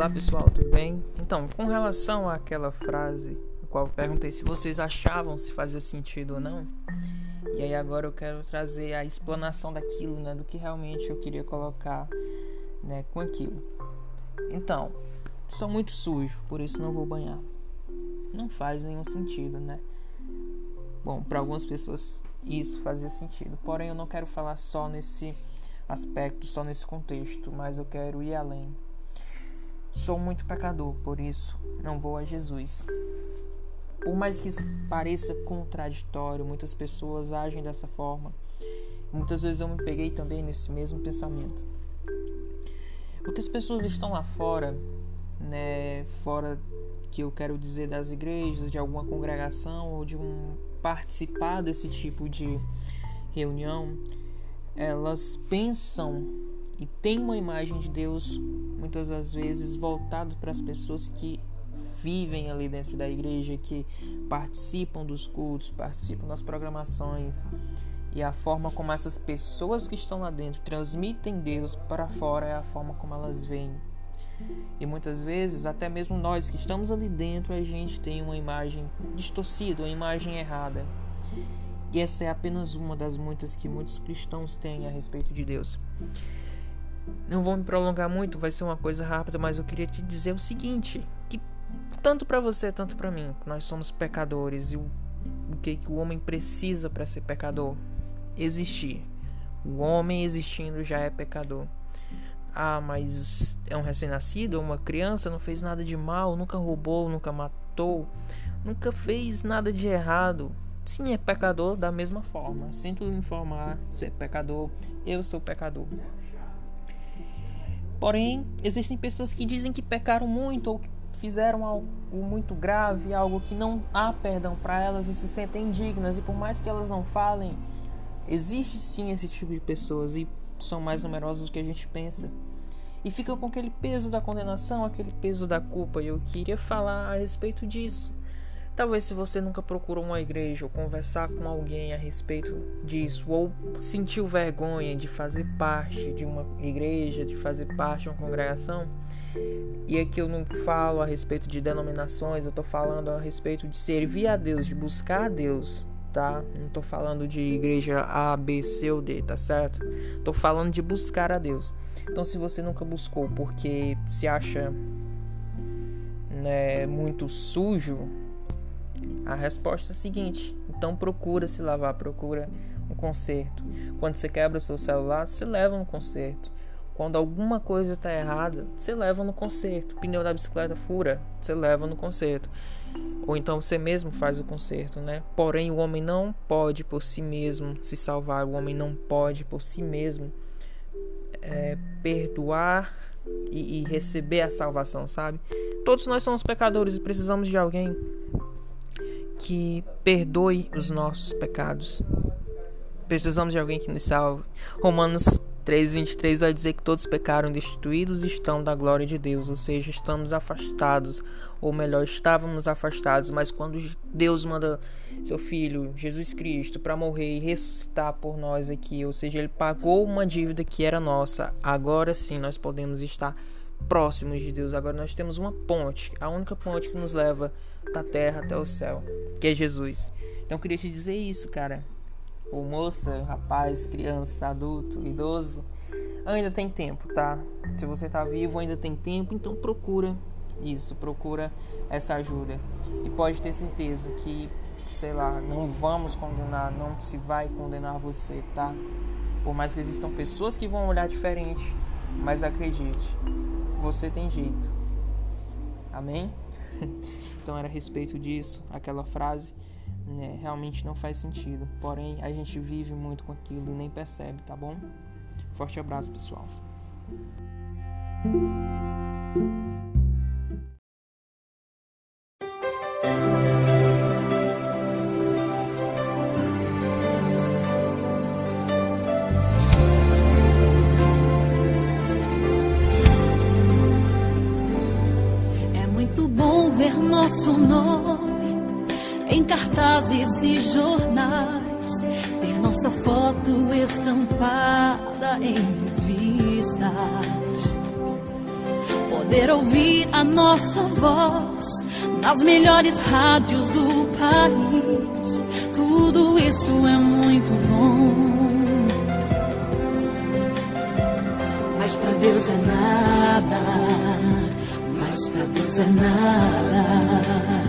Olá pessoal, tudo bem? Então, com relação àquela frase, a qual eu perguntei se vocês achavam se fazia sentido ou não, e aí agora eu quero trazer a explanação daquilo, né, do que realmente eu queria colocar, né, com aquilo. Então, estou muito sujo, por isso não vou banhar. Não faz nenhum sentido, né? Bom, para algumas pessoas isso fazia sentido, porém eu não quero falar só nesse aspecto, só nesse contexto, mas eu quero ir além. Sou muito pecador, por isso não vou a Jesus. Por mais que isso pareça contraditório, muitas pessoas agem dessa forma. Muitas vezes eu me peguei também nesse mesmo pensamento. Porque as pessoas estão lá fora, né, fora que eu quero dizer das igrejas, de alguma congregação ou de um participar desse tipo de reunião, elas pensam e têm uma imagem de Deus muitas das vezes voltado para as pessoas que vivem ali dentro da igreja, que participam dos cultos, participam das programações. E a forma como essas pessoas que estão lá dentro transmitem Deus para fora é a forma como elas veem. E muitas vezes, até mesmo nós que estamos ali dentro, a gente tem uma imagem distorcida, uma imagem errada. E essa é apenas uma das muitas que muitos cristãos têm a respeito de Deus. Não vou me prolongar muito, vai ser uma coisa rápida, mas eu queria te dizer o seguinte, que tanto para você, tanto para mim, nós somos pecadores e o, o que que o homem precisa para ser pecador? Existir. O homem existindo já é pecador. Ah, mas é um recém-nascido, uma criança, não fez nada de mal, nunca roubou, nunca matou, nunca fez nada de errado. Sim, é pecador da mesma forma. Sinto lhe informar, ser pecador, eu sou pecador. Porém, existem pessoas que dizem que pecaram muito ou que fizeram algo muito grave, algo que não há perdão para elas e se sentem indignas. E por mais que elas não falem, existe sim esse tipo de pessoas e são mais numerosas do que a gente pensa. E ficam com aquele peso da condenação, aquele peso da culpa. E eu queria falar a respeito disso. Talvez se você nunca procurou uma igreja ou conversar com alguém a respeito disso, ou sentiu vergonha de fazer parte de uma igreja, de fazer parte de uma congregação, e aqui eu não falo a respeito de denominações, eu tô falando a respeito de servir a Deus, de buscar a Deus, tá? Não tô falando de igreja A, B, C ou D, tá certo? Tô falando de buscar a Deus. Então, se você nunca buscou porque se acha né, muito sujo, a resposta é a seguinte: então procura se lavar, procura um conserto. Quando você quebra o seu celular, você leva no conserto. Quando alguma coisa está errada, você leva no conserto. Pneu da bicicleta fura, você leva no conserto. Ou então você mesmo faz o conserto, né? Porém, o homem não pode por si mesmo se salvar. O homem não pode por si mesmo é, perdoar e, e receber a salvação, sabe? Todos nós somos pecadores e precisamos de alguém que perdoe os nossos pecados. Precisamos de alguém que nos salve. Romanos 3:23 vai dizer que todos pecaram destituídos estão da glória de Deus, ou seja, estamos afastados, ou melhor, estávamos afastados, mas quando Deus manda seu filho Jesus Cristo para morrer e ressuscitar por nós aqui, ou seja, ele pagou uma dívida que era nossa. Agora sim nós podemos estar próximos de Deus. Agora nós temos uma ponte, a única ponte que nos leva da terra até o céu, que é Jesus. Então eu queria te dizer isso, cara. O moça, rapaz, criança, adulto, idoso, ainda tem tempo, tá? Se você tá vivo, ainda tem tempo, então procura isso, procura essa ajuda. E pode ter certeza que, sei lá, não vamos condenar, não se vai condenar você, tá? Por mais que existam pessoas que vão olhar diferente, mas acredite, você tem jeito. Amém? então era a respeito disso, aquela frase né, realmente não faz sentido. Porém, a gente vive muito com aquilo e nem percebe, tá bom? Forte abraço, pessoal. Em cartazes e jornais, ter nossa foto estampada em revistas. poder ouvir a nossa voz nas melhores rádios do país. Tudo isso é muito bom. Mas para Deus é nada, mas para Deus é nada.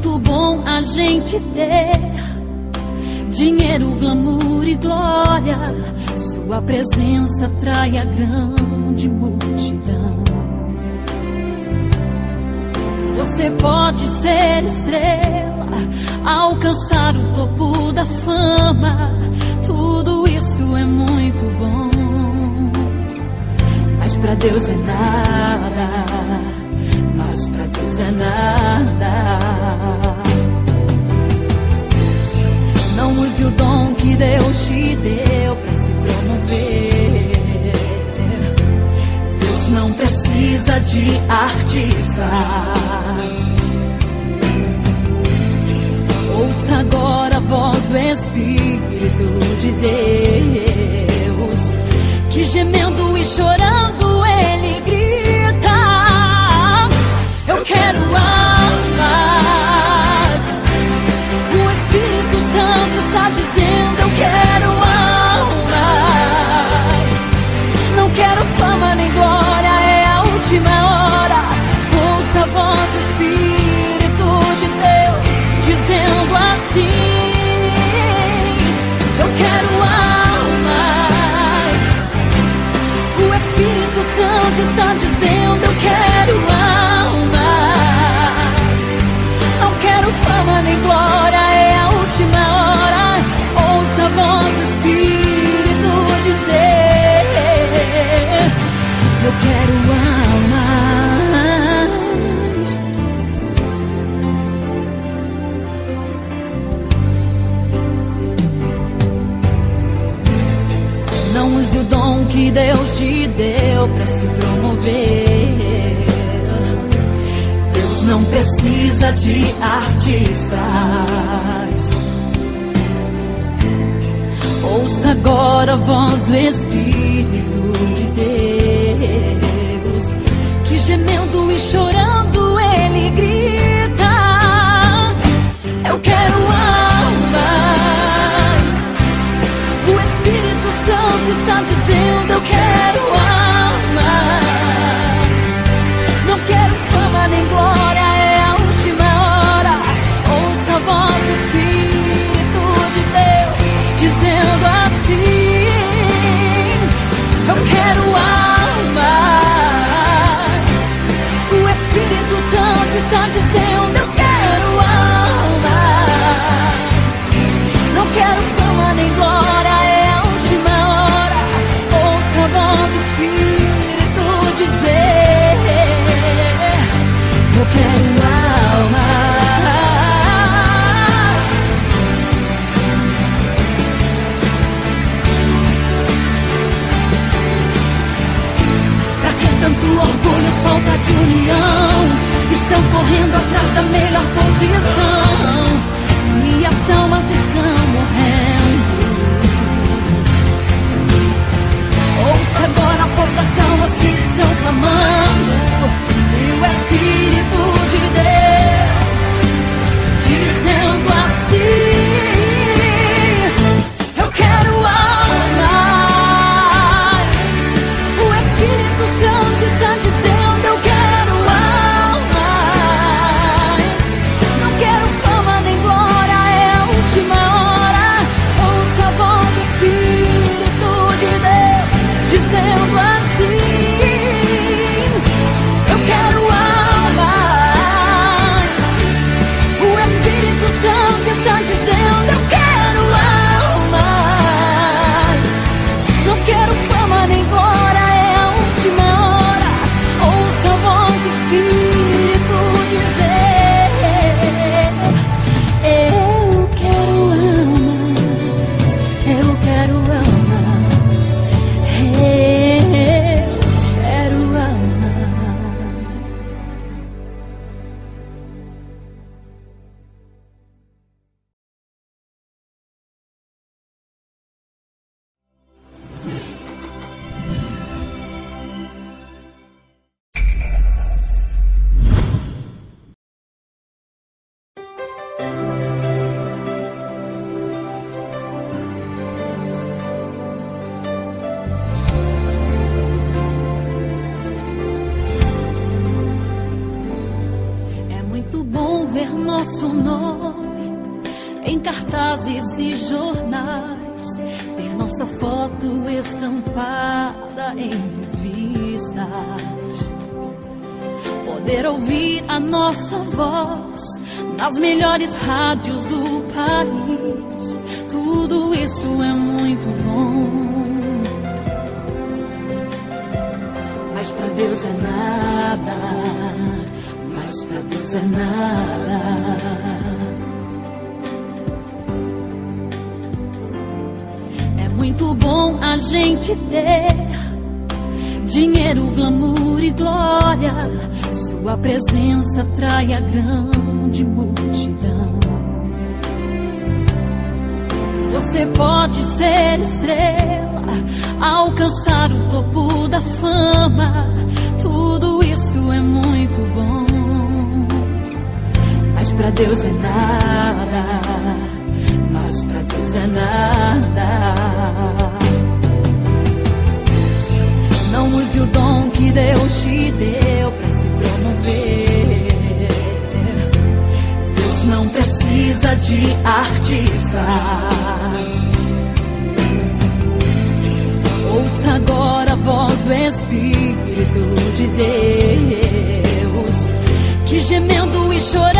Muito bom a gente ter dinheiro, glamour e glória. Sua presença atrai a grande multidão. Você pode ser estrela, alcançar o topo da fama. Tudo isso é muito bom. Mas para Deus é nada. Mas para Deus é nada. Que Deus te deu para se promover. Deus não precisa de artistas. Ouça agora a voz do Espírito de Deus, que gemendo e chorando dizendo eu de artistas. Ouça agora a voz do Espírito de Deus, que gemendo e chorando nosso nome em cartazes e jornais, ter nossa foto estampada em revistas, poder ouvir a nossa voz nas melhores rádios do país. Tudo isso é muito bom. Mas pra Deus é nada, mas pra Deus é nada. É muito bom a gente ter dinheiro, glamour e glória. Sua presença atrai a grande multidão. Você pode ser estrela, alcançar o topo da fama. Tudo isso é muito bom. Pra Deus é nada. Mas pra Deus é nada. Não use o dom que Deus te deu para se promover. Deus não precisa de artistas. Ouça agora a voz do Espírito de Deus, que gemendo e chorando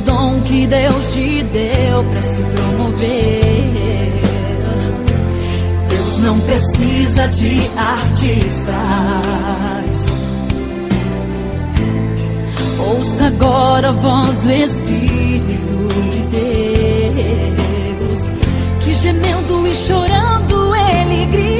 dom que Deus te deu para se promover. Deus não precisa de artistas. Ouça agora a voz do Espírito de Deus, que gemendo e chorando ele grita: